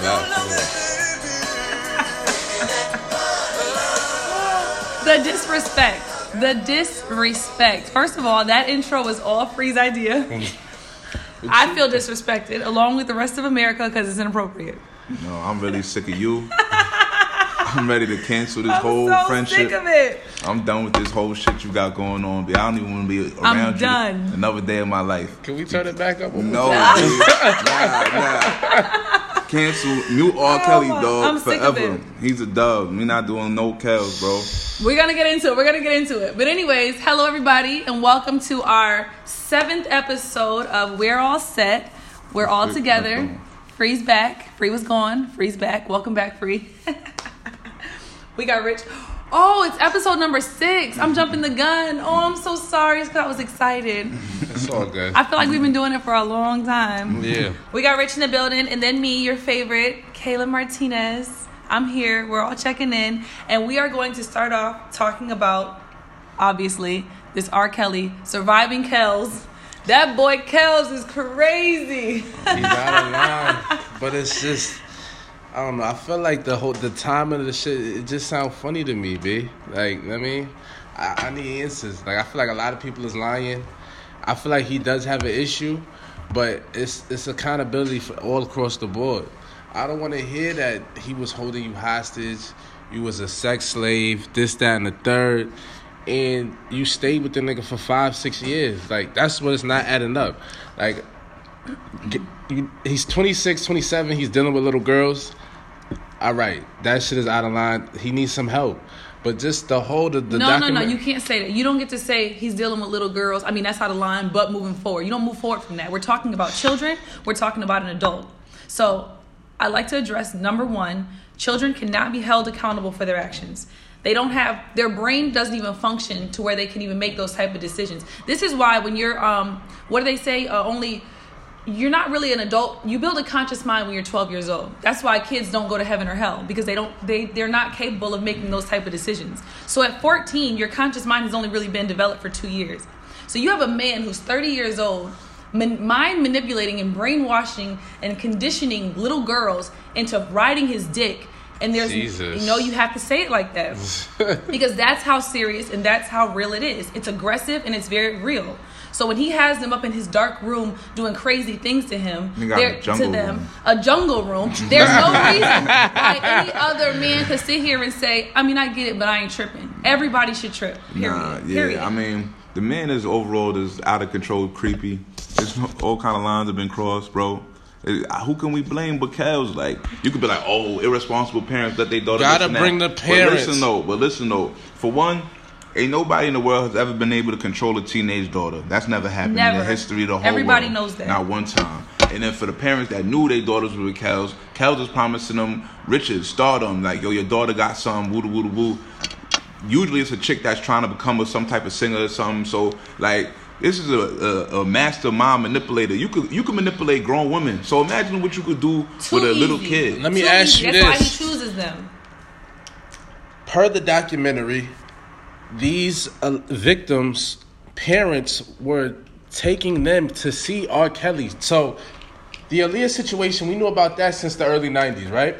me laugh. The disrespect. The disrespect. First of all, that intro was all Free's idea. I feel disrespected along with the rest of America because it's inappropriate. No, I'm really sick of you. I'm ready to cancel this I'm whole so friendship. sick of it. I'm done with this whole shit you got going on. But I don't even want to be around I'm around you done. another day of my life. Can we turn it back up? No, dude. nah, nah. Cancel. Mute R. Oh, Kelly, dog, I'm forever. He's a dub. We not doing no Kels, bro. We're gonna get into it. We're gonna get into it. But anyways, hello everybody, and welcome to our seventh episode of We're All Set. We're all Free- together. Free's back. Free was gone. Free's back. Welcome back, Free. we got Rich. Oh, it's episode number six. I'm jumping the gun. Oh, I'm so sorry. It's because I was excited. It's all good. I feel like we've been doing it for a long time. Yeah. We got Rich in the building, and then me, your favorite, Kayla Martinez. I'm here. We're all checking in, and we are going to start off talking about, obviously, this R. Kelly surviving Kells. That boy Kells is crazy. He's out of line. But it's just I don't know. I feel like the whole the timing of the shit it just sounds funny to me, B. Like, I mean, I, I need answers. Like I feel like a lot of people is lying. I feel like he does have an issue, but it's it's accountability for all across the board. I don't want to hear that he was holding you hostage, you was a sex slave, this, that, and the third, and you stayed with the nigga for five, six years. Like that's what it's not adding up. Like he's 26, 27. He's dealing with little girls. All right, that shit is out of line. He needs some help. But just the whole the, the no, no, no. You can't say that. You don't get to say he's dealing with little girls. I mean, that's out of line, but moving forward. You don't move forward from that. We're talking about children, we're talking about an adult. So I like to address number one children cannot be held accountable for their actions. They don't have their brain doesn't even function to where they can even make those type of decisions. This is why when you're um what do they say uh, only you're not really an adult you build a conscious mind when you're 12 years old that's why kids don't go to heaven or hell because they don't they they're not capable of making those type of decisions so at 14 your conscious mind has only really been developed for two years so you have a man who's 30 years old man, mind manipulating and brainwashing and conditioning little girls into riding his dick and there's Jesus. you know you have to say it like that because that's how serious and that's how real it is. It's aggressive and it's very real. So when he has them up in his dark room doing crazy things to him, He they're- to them, room. a jungle room. There's no reason why any other man could sit here and say, "I mean, I get it, but I ain't tripping." Everybody should trip. Period. Nah, yeah. Period. I mean, the man is overall is out of control, creepy. It's all kind of lines have been crossed, bro. Uh, who can we blame but Kels? Like you could be like, oh, irresponsible parents let their daughter. Gotta bring that. the parents. But listen though, but listen though. For one, ain't nobody in the world has ever been able to control a teenage daughter. That's never happened in the history of the whole Everybody world. knows that. Not one time. And then for the parents that knew their daughters were with Kels, Kels is promising them riches, stardom. Like, yo, your daughter got some, woo woo woo. Usually it's a chick that's trying to become a, some type of singer or something. So, like, this is a, a, a master mind manipulator. You could you could manipulate grown women. So imagine what you could do Too with a little kid. Let me Too ask easy. you That's why he this. chooses them. per the documentary, these uh, victims' parents were taking them to see R. Kelly. So, the Aaliyah situation, we knew about that since the early 90s, right?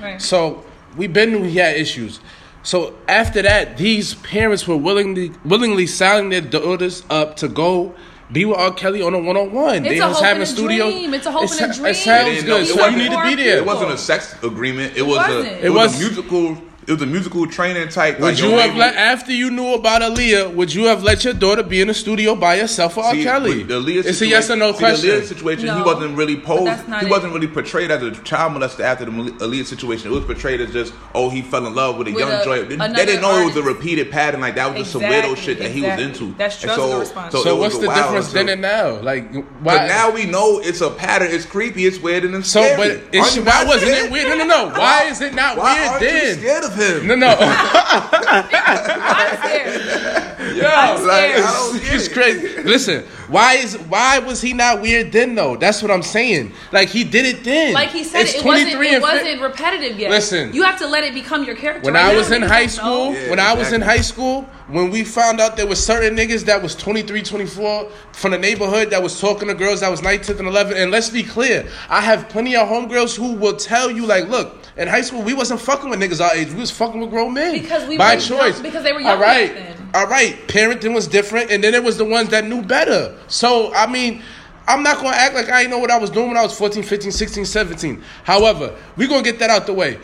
Right. So, we've been knew he had issues. So, after that, these parents were willingly willingly signing their daughters up to go be with R. Kelly on a one on one. It's They a was hope having and a studio. dream. It's a hope it and a dream. It sounds good. ain't- So you need to be there. It wasn't a sex agreement. It, was wasn't. a It it, was, was- a musical. It was a musical training type. Would like, you have let after you knew about Aaliyah? Would you have let your daughter be in the studio by herself for R. See, Kelly? the Aaliyah It's a yes or no situation- question. The Aaliyah situation, No, he wasn't really posed. He it. wasn't really portrayed as a child molester after the Aaliyah situation. It was portrayed as just, oh, he fell in love with a With young a- joy. They, they didn't know it was a repeated pattern like that. Was just some weirdo shit that he was into. That's And drugs response. so it what's the difference until- then and now? Like why? But now we know it's a pattern. It's creepy. It's weird and it's so, scary. but Aren't it's, you why wasn't it weird? No, no, no. Why is it not Why weird aren't you then? Scared of him? No, no. I'm scared. I'm like, scared. I don't get It's crazy. Listen, why is why was he not weird then though? That's what I'm saying. Like he did it then. Like he said, It's it wasn't. 23 It and fi- wasn't repetitive yet. Listen. you have to let it become your character. When Right I now, was in niggas high don't school, know. Yeah, when I was in exactly. high school, when we found out there was certain niggas that was 23, 24 from the neighborhood that was talking to girls that was 19th and 11. And let's be clear, I have plenty of homegirls who will tell you, like, look, in high school, we wasn't fucking with niggas our age. We was fucking with grown men. Because we By were choice. young- because they were All young right. back then. All right. Parenting was different. And then it was the ones that knew better. So, I mean, I'm not going to act like I know what I was doing when I was 14, 15, 16, 17. However, we going to get that out the way.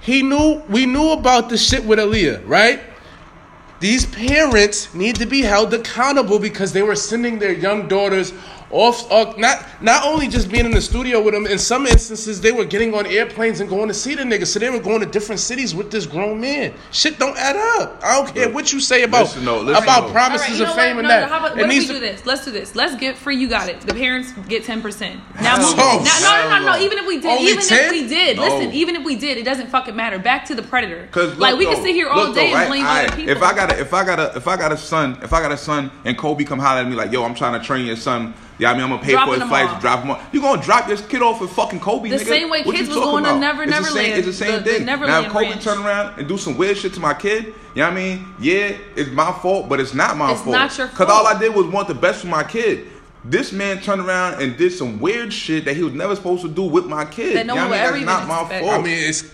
He knew, we knew about the shit with Aaliyah, right? These parents need to be held accountable because they were sending their young daughters off, off not not only just being in the studio with them. In some instances, they were getting on airplanes and going to see the nigga. So they were going to different cities with this grown man. Shit don't add up. I don't care what you say about Listen, no, listen, about no. Promises right, you know of fame what? and No, that. no, how about, It what if we needs do to- this? Let's do this. Let's get free. You got it. The parents get ten percent. Now, Hell move- no. now, no, no, no, no. Even if we did, even 10? if we did, No. listen. Even if we did, it doesn't fucking matter. Back to the predator. Cause like look, we can sit here all look, day though, and blame Alright, other people. If I got a, if I got a, if I got a son, if I got a son, and Kobe come holler at me like, "Yo, I'm trying to train your son." Yeah, I mean, I'm gonna pay Dropping for his flights, off. drop him off. You gonna drop your kid off with fucking Kobe? The nigga? same way What kids was talking going to about? Never- it's the same, Neverland, it's the same the- the thing. Neverland now, if Kobe Ranch. turn around and do some weird shit to my kid, you know what I mean? Yeah, it's my fault, but it's not my It's fault. not your fault. Cause all. I did was want the best for my kid. This man turned around and did some weird shit that he was never supposed to do with my kid. That no You know one what I mean? That's not my expect. fault. I mean, it's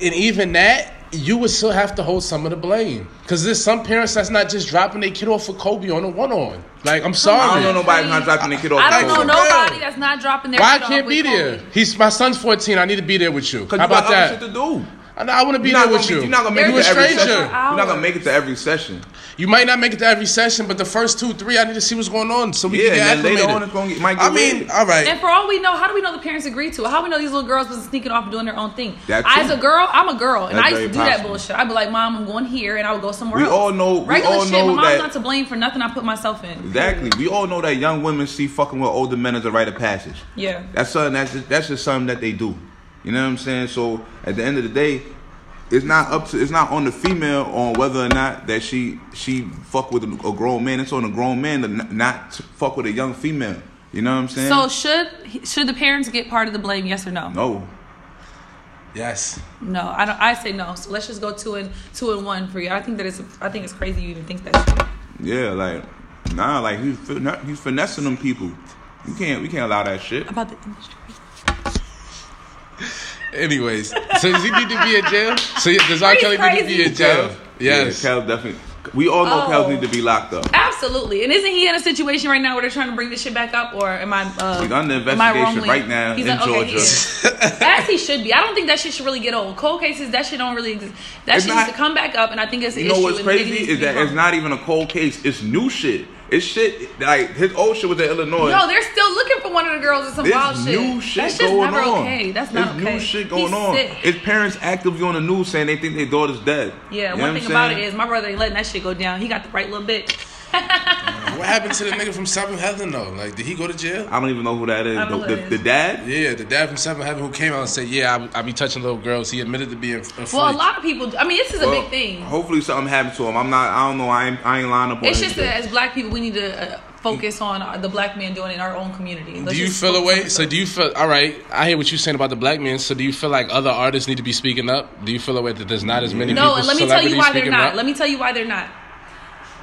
and even that you would still have to hold some of the blame because there's some parents that's not just dropping their kid off for Kobe on a one on. Like I'm sorry, I sorry. don't know nobody not dropping their kid off. I don't know phone. nobody that's not dropping their. Why I kid off can't be there? Kobe. He's my son's 14. I need to be there with you. Cause How you got about other that? shit to do. I, I want to be You're there with you. you're not gonna make it to every stranger. session. You're not gonna make it to every session. You might not make it to every session, but the first two, three, I need to see what's going on so we Yeah, can get and then later on it's gonna get, I mean, weird. all right. And for all we know, how do we know the parents agreed to it? How do we know these little girls was sneaking off and doing their own thing? That I, too. as a girl, I'm a girl, and That's I used to do that bullshit. I'd be like, "Mom, I'm going here," and I would go somewhere We else. all know- we Regular all shit. know My mom's that- not to blame for nothing I put myself in. Exactly. We all know that young women see fucking with older men as a rite of passage. Yeah. That's something that's just, that's just something that they do. You know what I'm saying? So at the end of the day, it's not up to it's not on the female on whether or not that she she fuck with a, a grown man. It's on a grown man to not to fuck with a young female. You know what I'm saying? So should should the parents get part of the blame? Yes or no? no. yes. No, I don't. I say no. So let's just go two and two and one for you. I think that it's. I think it's crazy you even think that shit. Yeah, like nah, like he's fin- he's finessing them people. You can't we can't allow that shit. About the industry. Anyways, so does he need to be in jail? So yeah, does R. He's Kelly need to be in jail? Yes. Yeah, Kel definitely. We all know Oh. Kels need to be locked up. Absolutely. And isn't he in a situation right now where they're trying to bring this shit back up, or am I? Uh, He's under am I investigation right now He's in un- okay, he Georgia. As he should be. I don't think that shit should really get old. Cold cases, that shit don't really exist. That It's shit not- needs to come back up, and I think it's an You know issue. what's and it crazy is that it's not even a cold case. It's new shit. It's shit like his old shit was in Illinois. No, they're still looking for one of the girls or some There's wild shit. new shit That's just going never on. okay. That's not There's okay. new shit going He's on. Sick. His parents actively on the news saying they think their daughter's dead. yeah, You one thing about it is my brother ain't letting that shit go down. He got the right little bitch. What happened to the nigga from Seven Heaven though? Like, did he go to jail? I don't even know who that is. I don't know The, the, the dad? Yeah, the dad from Seven Heaven who came out and said, "Yeah, I, I be touching little girls." He admitted to being a freak. Well, a lot of people. I mean, this is a big thing. Hopefully something happened to him. I'm not. I don't know. I ain't. I ain't lying up on It's just that as black people, we need to uh, focus on uh, the black man doing it in our own community. Let's do you feel focus away? So do you feel all right? I hear what you're saying about the black men. So do you feel like other artists need to be speaking up? Do you feel away that there's not as many No, people? let me tell you why they're not. up? Let me tell you why they're not.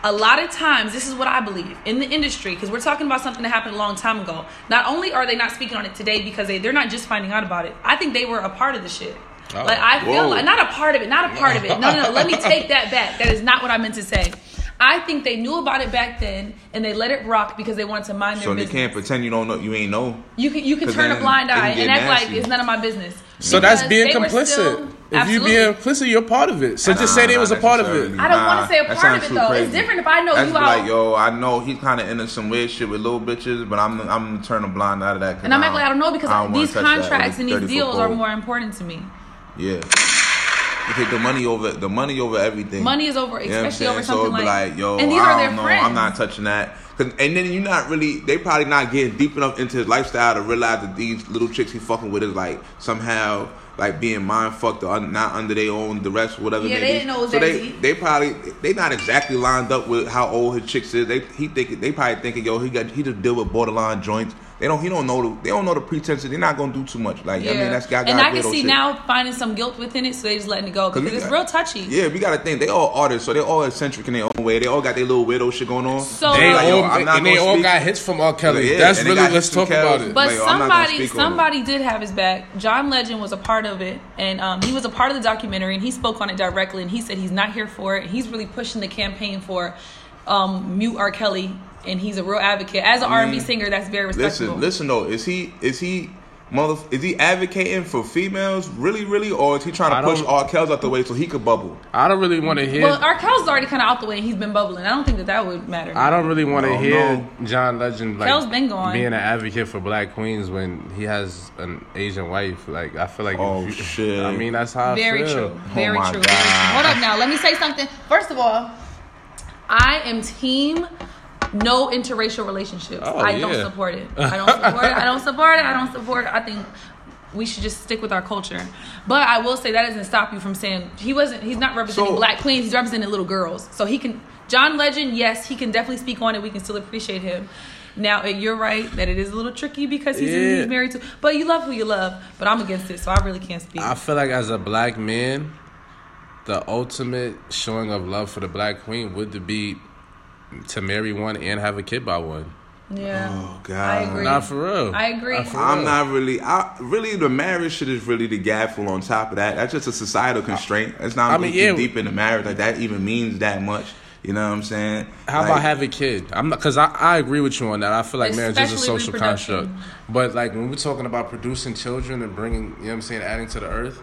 A lot of times, this is what I believe in the industry because we're talking about something that happened a long time ago. Not only are they not speaking on it today because they, they're not just finding out about it, I think they were a part of the shit. Oh. like, I feel like, not a part of it, not a part of it. No, no, no, let me take that back. That is not what I meant to say. I think they knew about it back then and they let it rock because they wanted to mind their So they business. can't pretend you don't know. You ain't know. You can you can 'Cause turn a blind eye and act like it's none of my business. So that's being complicit. still- if you Absolutely. being complicit, you're part of it. So just say they was a part of it. necessarily. I don't Nah, wanna say a part of it, too though. It's different if I know That's you be out- like, yo, I know he's kind of into some weird shit with little bitches, but I'm I'm gonna turn a blind eye to that. And I'm acting like I don't know because don't these touch that with contracts and these 30 foot deals are more important to me. Yeah. You take the money over the money over everything. Money is over, You know especially over something so like- like, yo, and these I are their know, friends. I'm not touching that. Cause, and then you're not really. They probably not getting deep enough into his lifestyle to realize that these little chicks he fucking with is like somehow like being mind fucked or un- not under their own duress, whatever. Yeah, it they didn't know it was so they deep. they probably they not exactly lined up with how old his chicks is. They he think they probably thinking yo he got he just deal with borderline joints. They don't he don't know the they don't know the pretenses. They're not gonna do too much. Like I mean that's got and I can see now finding some guilt within it, so they just letting it go 'Cause because it's got- real touchy. Yeah, we gotta think they all artists, so they're all eccentric in their own way. They all got their little widow shit going on. So- They Like, all I'm not and they all speak- got hits from R. Kelly. Yeah, That's really let's hits from talk about it. But Like, I'm not gonna somebody, speak on it. somebody did have his back. John Legend was a part of it, and um, he was a part of the documentary, and he spoke on it directly. And he said he's not here for it. He's really pushing the campaign for um, mute R. Kelly, and he's a real advocate. As an I R&B singer, that's very respectable. Listen, listen though, is he is he mother is he advocating for females really, really, or is he trying I to push don't- R. Kelly's out the way so he could bubble? I don't really want to hear. Well, R. Kel's already kind of out the way, he's been bubbling. I don't think that that would matter. I don't really want to No, hear no. John Legend like Kel's been gone. being an advocate for black queens when he has an Asian wife. Like I feel like, Oh, you- shit. I mean, that's how Very I feel. true. Oh very my true. God. Very true. Hold up now. Let me say something. First of all, I am team no interracial relationships. Oh, I don't support it. I don't support it. I don't support it. I don't support it. I think we should just stick with our culture. But I will say that doesn't stop you from saying he wasn't he's not representing So- black queens, he's representing little girls. So he can John Legend, yes, he can definitely speak on it. We can still appreciate him. Now uh, you're right that it is a little tricky because he's, Yeah. he's married to but you love who you love. But I'm against it, so I really can't speak. I feel like as a black man, the ultimate showing of love for the black queen would be to marry one and have a kid by one. Yeah. Oh, God. I agree. Not for real. I agree. Not I'm real. not really. I really the marriage shit is really the gaffle on top of that. That's just a societal constraint. It's not I I mean, mean, yeah. too deep into marriage like that even means that much. You know what I'm saying? How Like, about have a kid? I'm not because I, I agree with you on that. I feel like marriage is a social construct. But like when we're talking about producing children and bringing, you know what I'm saying, adding to the earth.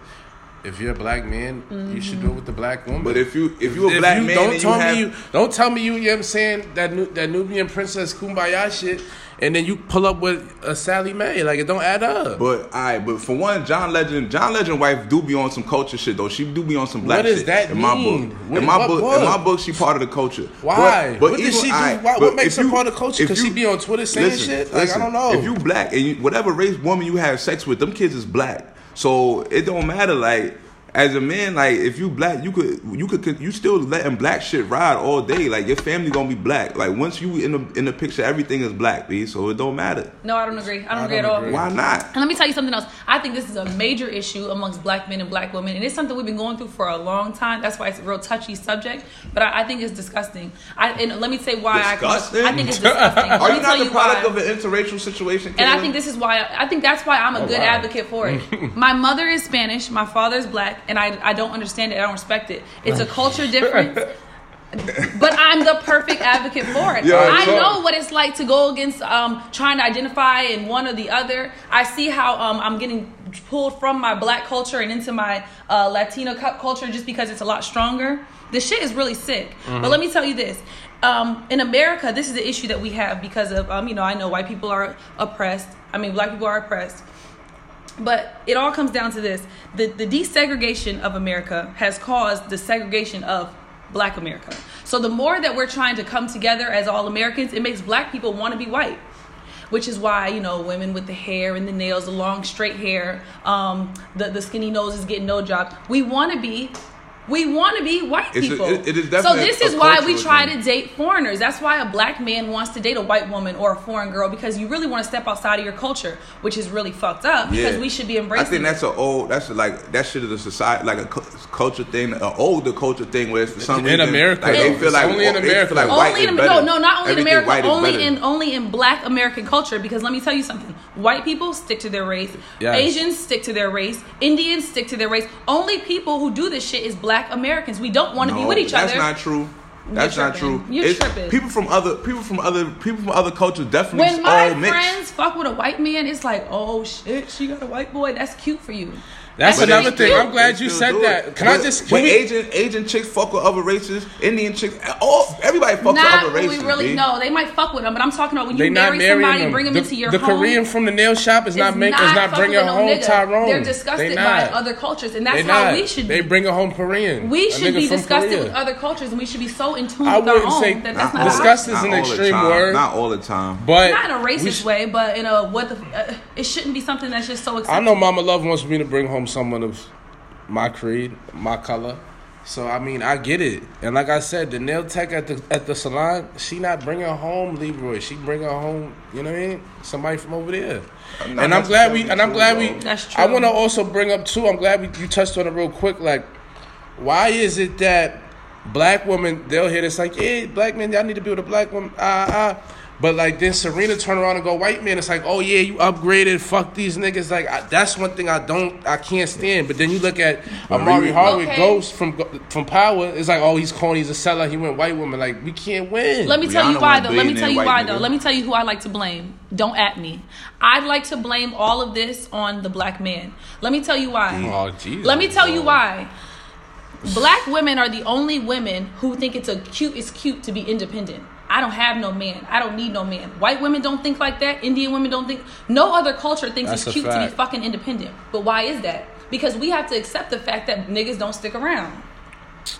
If you're a black man, you should do it with the black woman. But if you if you're a black man, don't and tell you have, me you don't tell me you, you know what I'm saying that Nu- that Nubian princess kumbaya shit, and then you pull up with a Sally Mae, like it don't add up. But I, but for one, John Legend, John Legend wife do be on some culture shit though. She do be on some black What does shit. that in my mean? book, What- in my book, book? in my book, she part of the culture. Why? But, but What even she do? I- Why- what makes if her part of the culture? if 'Cause she be on Twitter saying shit? Like, I don't know. If you black and you, whatever race woman you have sex with, them kids is black. So it don't matter. Like as a man, like if you black, you could you could you still letting black shit ride all day. Like your family gonna be black. Like once you in the in the picture, everything is black, b. So it don't matter. no, I don't agree. I don't I agree don't at all. Why not? And let me tell you something else. I think this is a major issue amongst black men and black women, and it's something we've been going through for a long time. That's why it's a real touchy subject. But I, I think it's disgusting. I, and let me say why Disgusting? I. I think it's disgusting. Are you not the product why. of an interracial situation? And I think this is why I think that's why I'm a Oh, good wow. advocate for it. My mother is Spanish, my father's black, and I I don't understand it. I don't respect it. It's a culture difference. But I'm the perfect advocate for it. Yeah, I know what it's like to go against um, trying to identify in one or the other. I see how um, I'm getting pulled from my black culture and into my uh, Latino cu- culture just because it's a lot stronger. The shit is really sick. But let me tell you this. Um, in America, this is the issue that we have because of, um, you know, I know white people are oppressed. I mean, black people are oppressed. But it all comes down to this the, the desegregation of America has caused the segregation of black America. So the more that we're trying to come together as all Americans, it makes black people want to be white. Which is why, you know, women with the hair and the nails, the long straight hair, um, the, the skinny noses getting no job. We want to be we want to be white It's a- people. it- it is so this a is why we try thing. to date foreigners. That's why a black man wants to date a white woman or a foreign girl because you really want to step outside of your culture, which is really fucked up because we should be embracing. I think that's an old. That's like that shit is a society, like a culture thing, an older culture thing. Where it's for some In reason, America, like, they feel like only in America. Like white only in better. no, no, not only in America, white only in only in Black American culture. Because let me tell you something: white people stick to their race, Yes. Asians stick to their race, Indians stick to their race. Only people who do this shit is Black Americans. We don't want to be with each that's other. That's not true. That's not true. You're It's- tripping. People from other people from other people from other cultures definitely when my all mixed. friends fuck with a white man, it's like, oh shit, she got a white boy. That's cute for you. That's That's another cute. thing. I'm glad you said that. it. Can I just? Can when we, Asian Asian chicks fuck with other races, Indian chicks, all everybody fucks with other when races. we really know. They might fuck with them, but I'm talking about when they you marry somebody, them. bring them the, into your the home. Korean from the nail shop is not is make, is not fucking bringing no home nigga. Tyrone. They're disgusted They by other cultures, and that's They how not. we should They bring a home Korean. we should be disgusted Korea. with other cultures, and we should be so in tune I with our wouldn't own say- that that's not all- Disgust is an extreme word. Not all the time. But not in a racist way, but in a what the uh, it shouldn't be something that's just so I know Mama Love wants me to bring home someone of my creed, my color. So I mean, I get it. And like I said, the nail tech at the at the salon, she not bringing home Leroy. She bringing home, you know what I mean? Somebody from over there. Not and I'm glad we and I'm true, glad we. though. That's I want to also bring up too. I'm glad we, you touched on it real quick. Like, why is it that black women they'll hear this like, yeah, black men, y'all need to be with a black woman, ah ah. But like then Serena turn around and go white man. It's like, oh yeah, you upgraded. Fuck these niggas. Like I, that's one thing I don't, I can't stand. But then you look at Omari Riri- Hardwick Okay. Ghost from from Power. It's like, oh, he's corny. He's a seller. He went white woman. Like we can't win. Let me tell you why though. Let me tell you why nigga. though. Let me tell you who I like to blame. Don't at me. I'd like to blame all of this on the black man. Let me tell you why. Oh Jesus. Let me tell you why. Black women are the only women who think it's a cute it's cute to be independent. I don't have no man. I don't need no man. White women don't think like that. Indian women don't think. No other culture thinks That's it's cute to be fucking independent. But why is that? Because we have to accept the fact that niggas don't stick around.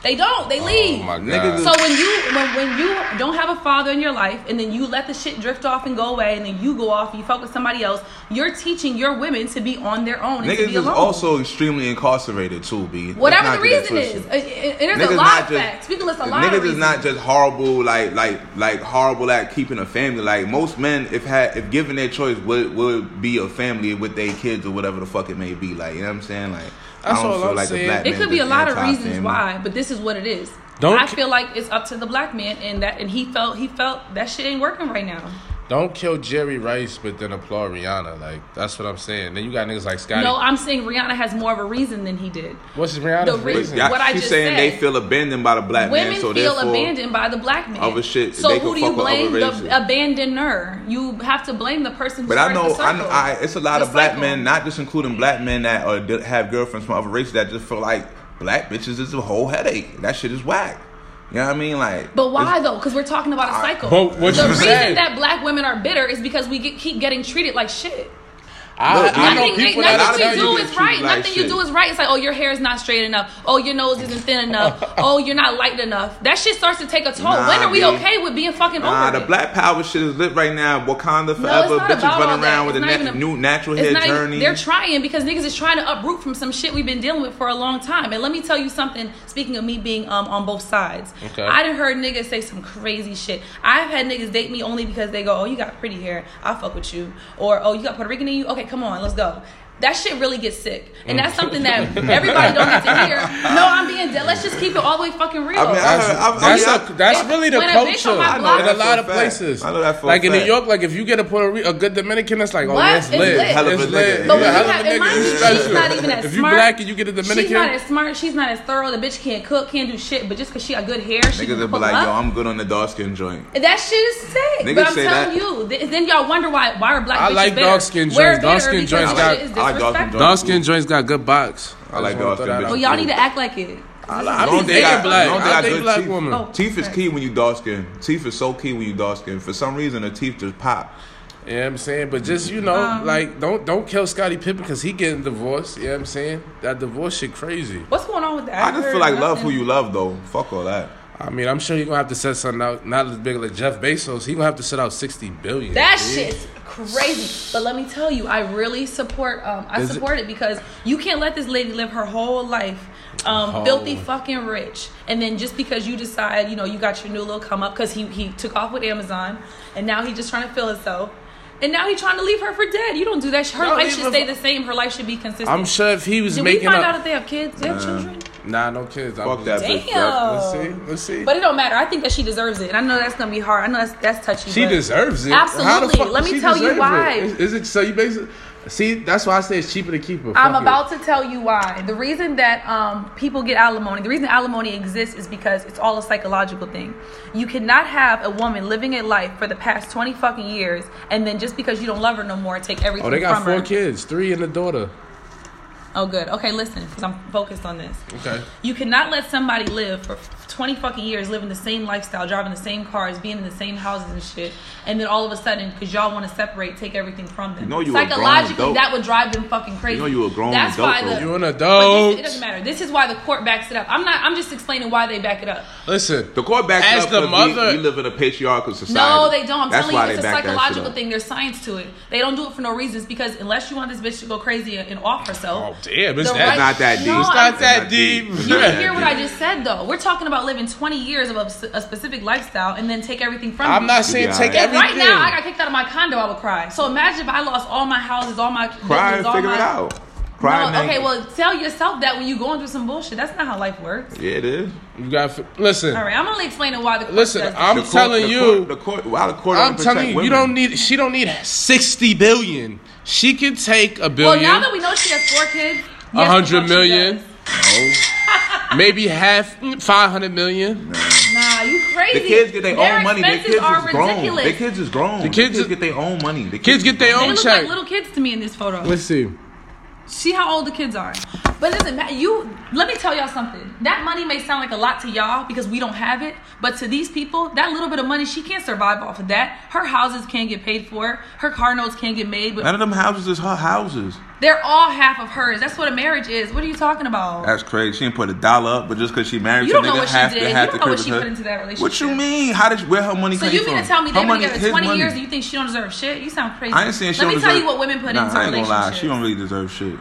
They don't. They oh leave. Oh my god. So when you when, when you don't have a father in your life and then you let the shit drift off and go away and then you go off and you fuck with somebody else, you're teaching your women to be on their own and Niggas is also extremely incarcerated too, B. Whatever the reason is, it, it, it is Niggas a lot of just- facts. We can list a lot Niggas of reasons. is not just horrible, like like like horrible at keeping a family. Like most men, if had if given their choice, would would be a family with their kids or whatever the fuck it may be. Like you know what I'm saying? Like That's I don't all feel I'm like saying. the black it man could be a lot of reasons anti-family. why, but this is what it is. Don't I feel like it's up to the black man, and that and he felt he felt that shit ain't working right now. Don't kill Jerry Rice, but then applaud Rihanna. Like that's what I'm saying. Then you got niggas like Scotty. No, I'm saying Rihanna has more of a reason than he did. What's Rihanna's the re- reason? Yeah, What I she's just saying said. they feel abandoned by the black Women man, so feel abandoned by the black man. Other shit, So they who do you blame? The abandoner. You have to blame the person. But I know, the I know. I, it's a lot The of black cycle. men, not just including black men that uh, are, that have girlfriends from other races that just feel like black bitches is a whole headache. That shit is whack. You know what I mean? Like, But why though? Because we're talking about a cycle. But what the you reason said- that black women are bitter is because we get, keep getting treated like shit. I, Look, I know Nothing, people nothing that tell you do is right. like Nothing you do is right. It's like, oh, your hair is not straight enough. Oh, your nose isn't thin enough. oh, you're not light enough. That shit starts to take a toll. Nah, when are we B. okay with being fucking Nah, over the black power shit is lit right now. Wakanda No, forever. not Bitches running around with a na- a- new natural hair not journey. they're trying because niggas is trying to uproot from some shit we've been dealing with for a long time. And let me tell you something. Speaking of me being um, on both sides, Okay. I done heard niggas say some crazy shit. I've had niggas date me only because they go, "Oh, you got pretty hair. I'll fuck with you," or "Oh, you got Puerto Rican in you. Okay, come on, let's go." That shit really gets sick, and that's mm. something that everybody don't get to hear. No, I'm being dead. Let's just keep it all the way fucking real. I mean, I That's, heard- I- I that's, mean, a, that's if- really the when a bitch culture on my in a lot of fact. places. I know that for a like in New. York, like if you get a Puerto Rican, a good Dominican, that's like, oh, What? yeah, it's It's lit. lit. It's lit. nigga. You But a when you hell of have, a and nigga, you you, she's special. not even as If you smart. black and you get a She's Dominican, not as smart. She's not as thorough. The bitch can't cook, can't do shit. But just because she got good hair, she Niggas can will be like, up. yo, I'm good on the dark skin joint. That shit is sick. Niggas but I'm telling that. you, then y'all wonder why why are black I bitches like bitter? dark-skin We're joints. Dark-skin joints got- is I like dark-skin disrespectful. joints. dark skin joints got good box. I like just wanna dark-skin that bitches. out Well, y'all need to act like it. I, I don't think they dating got- black. long they I got date good black teeth. women. Oh. Teeth is okay. key when you dark skin. Teeth is so key when you dark skin. For some reason, the teeth just pop. You know what I'm saying? But just, you know, Um, like, don't don't kill Scottie Pippen because he getting divorced. You know what I'm saying? That divorce shit crazy. What's going on with that? I just feel like love who you love, though. Fuck all that. I mean, I'm sure he gonna have to set something out, not as big like Jeff Bezos. He gonna have to set out 60 billion. That dude. shit's crazy. But let me tell you, I really support. Um, I Is support it because you can't let this lady live her whole life. Um, Oh. filthy fucking rich, and then just because you decide, you know, you got your new little come up because he he took off with Amazon, and now he just trying to feel himself, and now he trying to leave her for dead. You don't do that. Her No, life should stay the same. Her life should be consistent. I'm sure if he was Did we making find out if they have kids? They have children. Nah, no kids. I Fuck believe- that bitch. Damn. Let's see. Let's see. But it don't matter. I think that she deserves it, and I know that's gonna be hard. I know that's that's touchy. She deserves it. Absolutely. How Let me tell you why. It? Is, is it so? You basically see. That's why I say it's cheaper to keep her. I'm Fuck it. about to tell you why. The reason that um, people get alimony, the reason alimony exists is because it's all a psychological thing. You cannot have a woman living a life for the past 20 fucking years and then just because you don't love her no more, take everything Oh, they got from four her. kids, three and a daughter. Oh, good. Okay, listen, because I'm focused on this. Okay. You cannot let somebody live for 20 fucking years, living the same lifestyle, driving the same cars, being in the same houses and shit, and then all of a sudden, because y'all want to separate, take everything from them. You know you a grown Psychologically, adult. that would drive them fucking crazy. You know you a grown That's adult, why though. the, You an But adult. this, it doesn't matter. This is why the court backs it up. I'm not. I'm just explaining why they back it up. Listen. The court backs As up the 'cause mother- we, we live in a patriarchal society. No, they don't. I'm That's telling you, it's a back that shit psychological thing. There's science to it. They don't do it for no reasons because unless you want this bitch to go crazy and off herself. Oh, Damn, it's that right- Not that deep. No, It's I'm- not that deep. It's You didn't hear what I just said though. We're talking about living 20 years of a, a specific lifestyle and then take everything from it. I'm you. not saying Yeah, take yeah. If everything. right now I got kicked out of my condo, I would cry. So imagine if I lost all my houses, all my Cry and business, all figure my, it out. Cry No, then- okay, well tell yourself that when you're going through some bullshit. That's not how life works. Yeah, it is. You got listen. All right, I'm only explaining why the court Listen, does. I'm The court- telling the you. court- the court, while the court I'm telling protect you, you don't need. She don't need sixty billion. She can take a billion. Well, now that we know she has four kids, a yes, hundred we know she million, does. maybe half, mm, five hundred million. Nah, you crazy. The kids get their, own money. Their expenses kids are is grown. ridiculous. Their kids is grown. The kids- kids, get their own money. The Kids get their own. They look check. like little kids to me in this photo. Let's see. See how old the kids are. But it doesn't matter. You let me tell y'all something. That money may sound like a lot to y'all because we don't have it, but to these people, that little bit of money, she can't survive off of that. Her houses can't get paid for. Her car notes can't get made, but None of them houses is her houses. They're all half of hers. That's what a marriage is. What are you talking about? That's crazy. She didn't put a dollar up, but just because she married You don't know nigga, what she half, did. You don't know what she put into that relationship. What you mean? How did where her money came from? so you from? mean to tell me they've been together 20 money. years and you think she don't deserve shit? You sound crazy. I ain't saying she Let me don't tell deserve- you what women put nah, into I ain't gonna lie. She don't really deserve shit.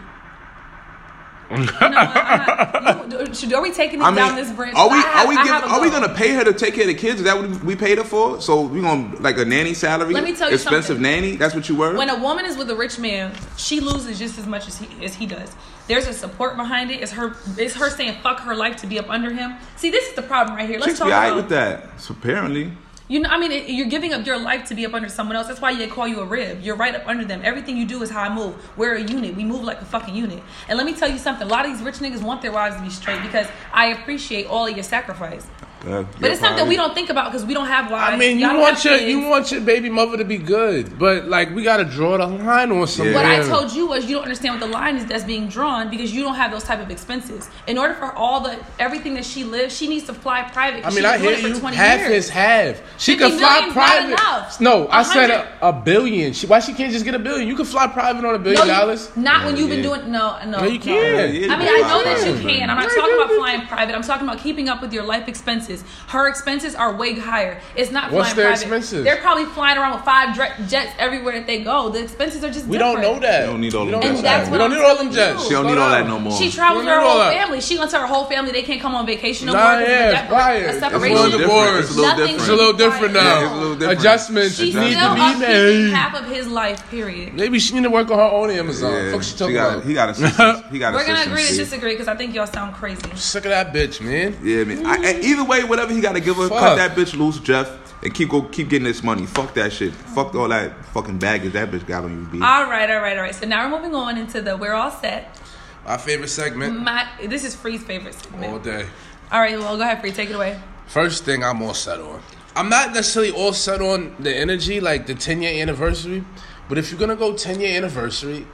I'm you- should- are we taking this I mean, down this bridge? are we have- are we I giving, are we gonna pay her to take care of the kids? Is that what we paid her for? So we gonna like a nanny salary? Let me tell you expensive something. nanny. That's what you were. When a woman is with a rich man, she loses just as much as he as he does. There's a support behind it. It's her it's her saying fuck her life to be up under him. See, this is the problem right here. Let's Chicks talk be about with that. So apparently, you know. I mean, it, you're giving up your life to be up under someone else. That's why they call you a rib. You're right up under them. Everything you do is how I move. We're a unit. We move like a fucking unit. And let me tell you something. A lot of these rich niggas want their wives to be straight because I appreciate all of your sacrifice. Uh, But it's something we don't think about because we don't have wives. I mean, you Y'all want your kids. you want your baby mother to be good, but like we gotta draw the line on somewhere. What I told you was you don't understand what the line is that's being drawn because you don't have those type of expenses. In order for all the everything that she lives, she needs to fly private. I mean, I hear you. Half years. is half. She 50 could fly private. enough. No, I said a, a billion. She, why she can't just get a billion? You can fly private on a No, billion you- dollars. not when you've been doing no, no. No, you can't. Yeah, I mean, I know that you can. I'm not talking about flying private. I'm talking about keeping up with your life expenses. Her expenses are way higher. It's not What's flying their private. expenses? They're probably flying around with five dre- jets everywhere that they go. The expenses are just We different. don't know that. You don't need all We them don't jets. know And that's that. what We don't I'm need all them jets. you. She don't need all that down. no more. She travels with her don't need all whole that. family. She wants to tell her whole family they can't come on vacation no Nah, more. 'cause of yeah, a it's dep- fire. a It's separation. one of the boards. It's a little different. It's a little different now. Yeah, it's a little different. Adjustments She's need to be upkeeping made. half of his life. Period. Maybe she need to work on her own Amazon. Yeah, Fuck she she talking about. he got assistance. He got We're gonna agree to disagree because I think y'all sound crazy. Sick of that bitch, man. Yeah, man. I, I- either way, whatever he got to give her, Fuck. cut that bitch loose, Jeff, and keep go keep getting this money. Fuck that shit. Fuck all that fucking baggage that bitch got on you, B. All right, all right, all right. So now we're moving on into the we're all set. My favorite segment My this is Free's favorite segment. all day. All right, well go ahead, Free, take it away. First thing I'm all set on. I'm not necessarily all set on the energy, like the 10 year anniversary, but if you're gonna go 10 year anniversary,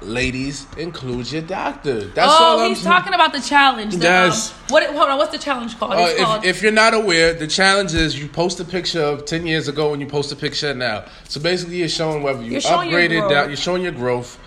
ladies, include your doctor. That's all oh, I'm he's talking about the challenge. The, Yes. Um, what? Hold on. What's the challenge called? Uh, It's called. if, if you're not aware, the challenge is you post a picture of 10 years ago and you post a picture now. So basically, you're showing whether you You're upgraded, down, you're showing your growth.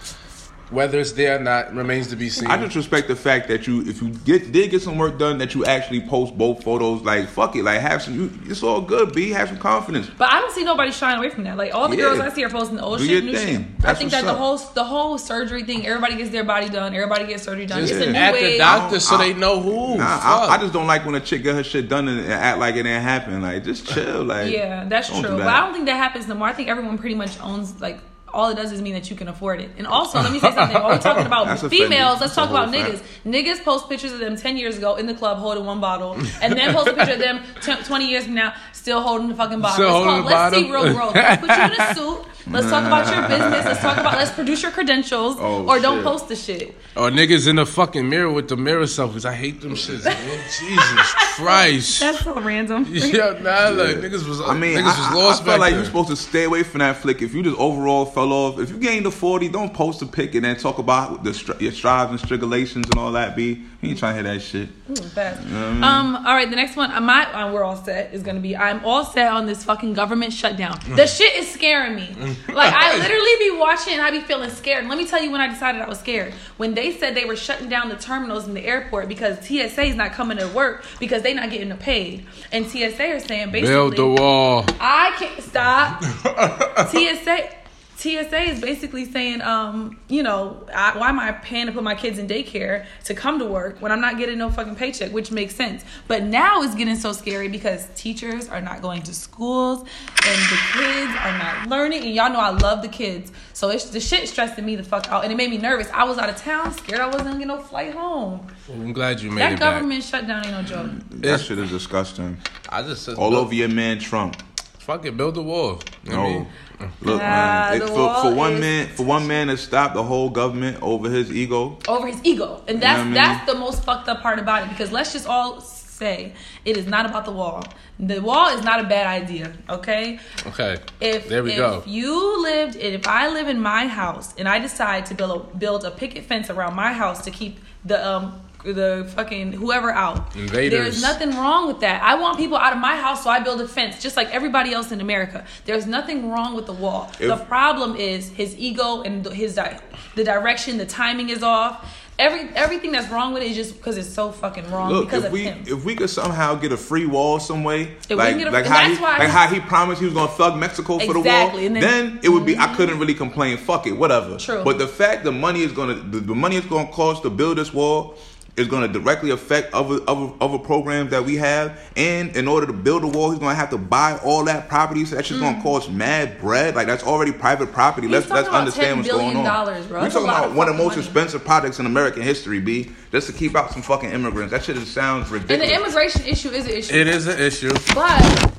Whether it's there or not remains to be seen. I just respect the fact that you, if you get did get some work done, that you actually post both photos. Like fuck it, like have some. You, it's all good. B, have some confidence. but I don't see nobody shying away from that. Like all the Yeah. girls I see are posting the old Do shit, new thing. shit. I think what's that the whole the whole surgery thing. Everybody gets their body done. Everybody gets surgery done. just it's a new at the doctor so don't- they know who. Nah, Fuck. I, I just don't like when a chick get her shit done and, and act like it didn't happen. Like just chill. Like Yeah, that's true. do But. I don't think that happens no more. I think everyone pretty much owns like all it does is mean that you can afford it. And also, let me say something. While we're talking about females, let's talk about niggas. Niggas post pictures of them 10 years ago in the club holding one bottle, and then post a picture of them t- 20 years from now still holding the fucking bottle. Still It's called Let's See. Real Growth. Let's put you in a suit. Let's talk about your business. Let's talk about let's produce your credentials Oh, or don't shit. post the shit. Or niggas in the fucking mirror with the mirror selfies. I hate them shits, man. Jesus Christ. That's so random. yeah, nah, like niggas was. I mean, niggas I, was lost I, I feel back like then. you're supposed to stay away from that flick. If you just overall fell off, if you gained the 40, don't post a pic and then talk about the your strives and strigulations and all that. Be you ain't trying to hear that shit. Best. Um. All right. The next one. uh, My uh, we're all set is gonna be. I'm all set on this fucking government shutdown. The shit is scaring me. Like I literally be watching and I be feeling scared. And let me tell you when I decided I was scared. When they said they were shutting down the terminals in the airport because TSA is not coming to work because they not getting paid. And TSA are saying basically Build the wall. I can't stop. TSA TSA is basically saying, um, you know, I, why am I paying to put my kids in daycare to come to work when I'm not getting no fucking paycheck, which makes sense. But now it's getting so scary because teachers are not going to schools and the kids are not learning. And y'all know I love the kids, so it's the shit stressing me the fuck out, and it made me nervous. I was out of town, scared I wasn't gonna get no flight home. I'm glad you made That it back. government shutdown ain't no joke. That shit is disgusting. I just All look, over your man Trump. Fuck it, build the wall. You No. what I mean? Look, Nah, man. It, for, for one is- man, for one man to stop the whole government over his ego. over his ego. And that's what I mean? that's the most fucked up part about it because let's just all say it is not about the wall. The wall is not a bad idea, okay? Okay. If there we if go. If you lived if I live in my house and I decide to build a build a picket fence around my house to keep the um the fucking whoever out. Invaders. There's nothing wrong with that. I want people out of my house, so I build a fence, just like everybody else in America. There's nothing wrong with the wall. the problem is his ego and his di- the direction, the timing is off. Every everything that's wrong with it is just because it's so fucking wrong Look, because if of we him. if we could somehow get a free wall some way, like a- like how that's he why- like how he promised he was gonna thug Mexico for the wall, Exactly, then, then- it would be I mm-hmm. couldn't really complain. Fuck it, whatever. True. But the fact the money is gonna the, the money is gonna cost to build this wall is gonna directly affect other other other programs that we have. And in order to build a wall, he's gonna have to buy all that property. So that's just gonna cost mad bread. Like that's already private property. Mm. He's let's let's talking about understand 10 what's going billion on. dollars, bro. We're That's talking about of one of the most money. expensive projects in American history, B, just to keep out some fucking immigrants. That shit just sounds ridiculous. and the immigration issue is an issue. It is an issue. But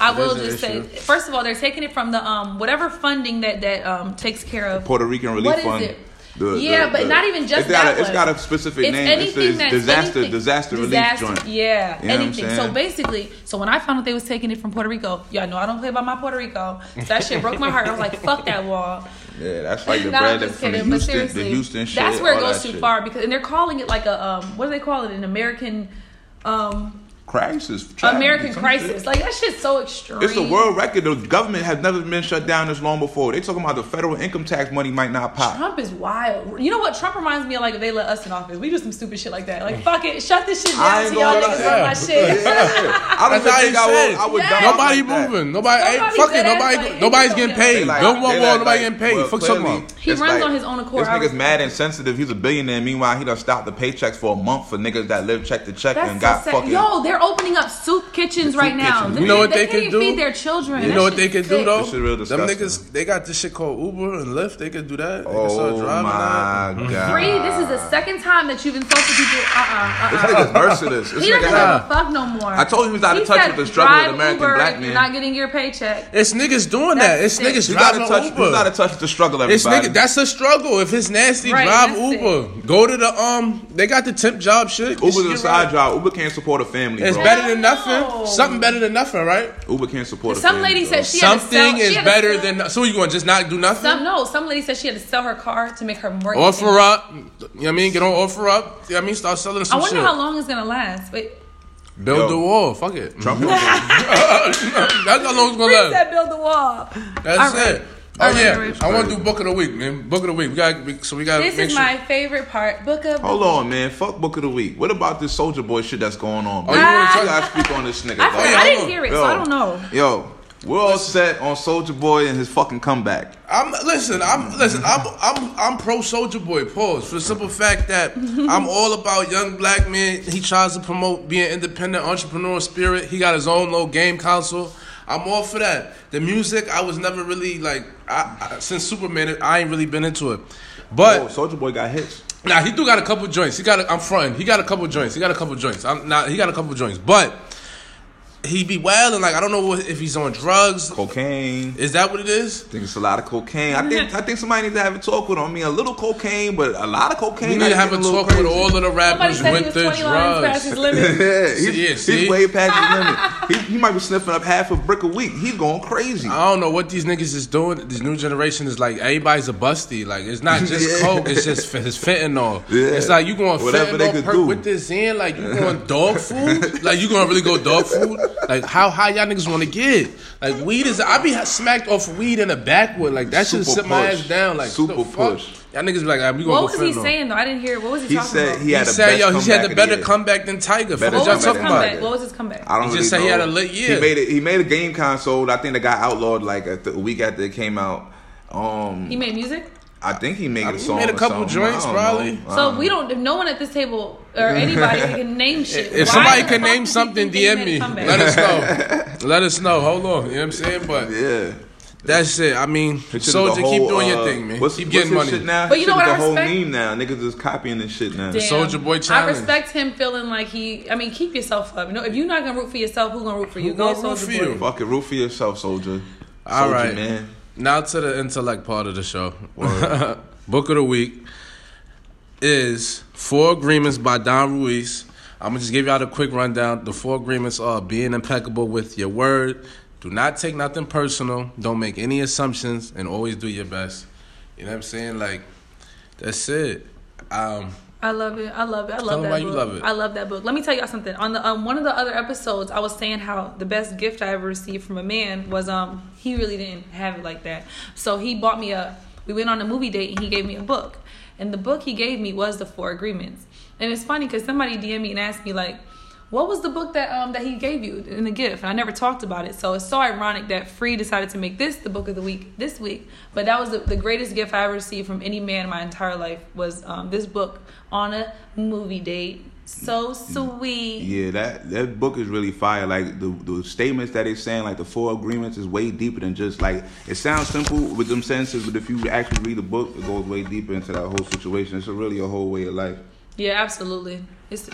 I will is just say, first of all, they're taking it from the um whatever funding that that um takes care of. Puerto Rican Relief What is Fund. it? Yeah, but not even just it's got that A, it's got a specific It's name. anything it's, that's disaster anything- disaster relief disaster- joint. Yeah, You know anything. So basically, so when I found out they was taking it from Puerto Rico, y'all know I don't play about my Puerto Rico. So that shit broke my heart. I was like, fuck that wall. Yeah, that's like the No, bread just from the kidding. But Houston, the Houston shit. that's where it goes that too shit. far because and they're calling it like a um what do they call it? An American um Crisis. American crisis. shit. Like that shit's so extreme. It's a world record. The government has never been shut down this long before. They talking about the federal income tax money might not pop. Trump is wild. You know what? Trump reminds me of like if they let us in office. We do some stupid shit like that. Like fuck it, shut this shit I down. ain't y'all niggas lie. run my shit. Yeah. I don't That's even how I would. said. I would Yeah. die Nobody like moving. Nobody. Hey, fuck it. Nobody. like, nobody's getting paid. like- Build they one like- Nobody like, getting paid. well, Fuck something. He runs on his own accord. This nigga's mad it. insensitive. He's a billionaire. Meanwhile, he done stopped the paychecks for a month for niggas that live check to check and got fucking. Yo, they're opening up soup kitchens Soup right now. kitchens. Them You know what they can't can even do? feed their children. You That know what they can do sick. though? This shit real Them disgusting. niggas, they got this shit called Uber and Lyft. They could do that. They can start Oh driving my that. god. Free. This is the second time that you've insulted people. Uh uh-uh, This uh. nigga's merciless. This He doesn't give have- a fuck no more. I told him he was out of He touch said, with the struggle of drive the American Uber black if man. You're not getting your paycheck. It's niggas doing that. That's It's sick. niggas You gotta driving touch. Uber. You gotta touch the struggle, It's everybody. nigga. That's a struggle. If it's nasty, Right, drive that's Uber. Go to the um. They got the temp job shit. Get Uber's a right. side job. Uber can't support a family, It's bro. better than nothing. no. Something better than nothing, right? Uber can't support a Some family. lady said she had to Something sell- she is had to better sell- than. So you gonna just not do nothing? Some no. Some lady said she had to sell her car to make her mortgage. Offer up. You know what I mean? Get on OfferUp. You know what I mean? Start selling a stuff. I wonder shit. how long it's gonna last. Wait, Build Yo. the wall. Fuck it. Trump. That's how long it's gonna Free last. said build the wall. That's All right. it. All Oh right, yeah, I want to do book of the week, man. Book of the week. We got so we got. This is my favorite part. Book of. Hold on, man. Fuck Book of the Week. What about this Soulja Boy shit that's going on? Oh, you wanna You gotta speak on this nigga. I, dog. forgot- yeah, I didn't hear it, so I don't know. Yo, we're all set on Soulja Boy and his fucking comeback. I'm listen. I'm listen. I'm I'm I'm pro Soulja Boy. Pause for the simple fact that I'm all about young black men. He tries to promote being independent, entrepreneurial spirit. He got his own little game console. I'm all for that. The music, I was never really like. I, I, since Superman, I ain't really been into it. But Oh, Soulja Boy got hits. Nah, he do got a couple joints. He got. A, I'm fronting. He got a couple joints. He got a couple joints. I'm not. He got a couple joints. But he be wilding. Like I don't know what, if he's on drugs. Cocaine. Is that what it is? I think it's a lot of cocaine. I think I think somebody needs to have a talk with him. I mean, a little cocaine, but a lot of cocaine. We need to have a That's getting talk with all of the Somebody rappers said he with was the 20 lines past his drugs. limit. yeah, he's, See, yeah, see? he's way past his limit. He, he might be sniffing up half a brick a week. He's going crazy. I don't know what these niggas is doing. This new generation is like everybody's a busty. Like it's not just Yeah. coke. It's just f- it's fentanyl. Yeah. It's like you going Whatever they fentanyl could do. with this in. Like you going dog food. like you gonna really go dog food. Like how high y'all niggas want to get? Like weed is. I be smacked off weed in the backwood. Like that should sit my ass down. Like Super the fuck? push. Y'all niggas be like, ah, we gonna What go was he fentanyl. saying though? I didn't hear. What was he, He talking said about? he He had the said, best yo, he had the better year. comeback than Tiger. Better What what y'all was his talking about? What was his comeback? I don't He really just said he had a lit year. He made it. He made a game console. I think that got outlawed like a, th- a week after it came out. Um, He made music. I think he made I a mean, he song. made a couple joints, probably. know. So we don't. If no one at this table or anybody can name shit, If somebody can name something, DM me. Let us know. Let us know. Hold on. You know what I'm saying? But Yeah. that's it. I mean, His shit is Soulja, the keep whole, doing your uh, thing, man. What's, keep what's getting money. Shit now? But you know shit what is I the whole respect? meme now. Niggas is copying this shit now. Damn. Soulja Boy I respect him feeling like he. I mean, keep yourself up. You know, if you're not gonna root for yourself, who's gonna root for you? Who Go gonna root Soulja for Boy. you? Fuck it, root for yourself, soldier. All Soulja, right. man. Now to the intellect part of the show. Book of the week is Four Agreements by Don Ruiz. I'm gonna just give y'all the quick rundown. The four agreements are being impeccable with your word, do not take nothing personal, don't make any assumptions, and always do your best. You know what I'm saying? Like, that's it. Um, I love it. I love it. I love Tell that why you book. love it. I love that book. Let me tell y'all something. On the um, one of the other episodes, I was saying how the best gift I ever received from a man was um he really didn't have it like that. So he bought me a. We went on a movie date and he gave me a book, and the book he gave me was the Four Agreements. And it's funny because somebody DM me and asked me like, "What was the book that um that he gave you in the gift?" And I never talked about it. So it's so ironic that Free decided to make this the book of the week this week. But that was the, the greatest gift I ever received from any man in my entire life was um, this book on a movie date. So sweet. Yeah, that that book is really fire. Like the the statements that it's saying, like the four agreements, is way deeper than just like it sounds simple with them sentences, but if you actually read the book, it goes way deeper into that whole situation. It's a really a whole way of life. Yeah, absolutely. It's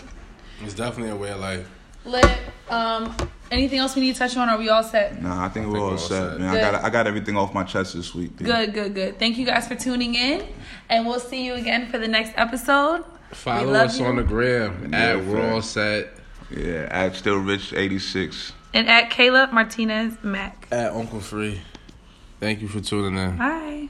it's definitely a way of life. lit. Um, anything else we need to touch on? Or are we all set? Nah, I think we're think all we're all set, set. man. Good. I got I got everything off my chest this week. dude. Good, good, good. Thank you guys for tuning in, and we'll see you again for the next episode. Follow us you. on the gram Yeah, at We're. All Set Yeah, at still rich eighty six. And at Caleb Martinez Mac. at Uncle Free. Thank you for tuning in. Bye.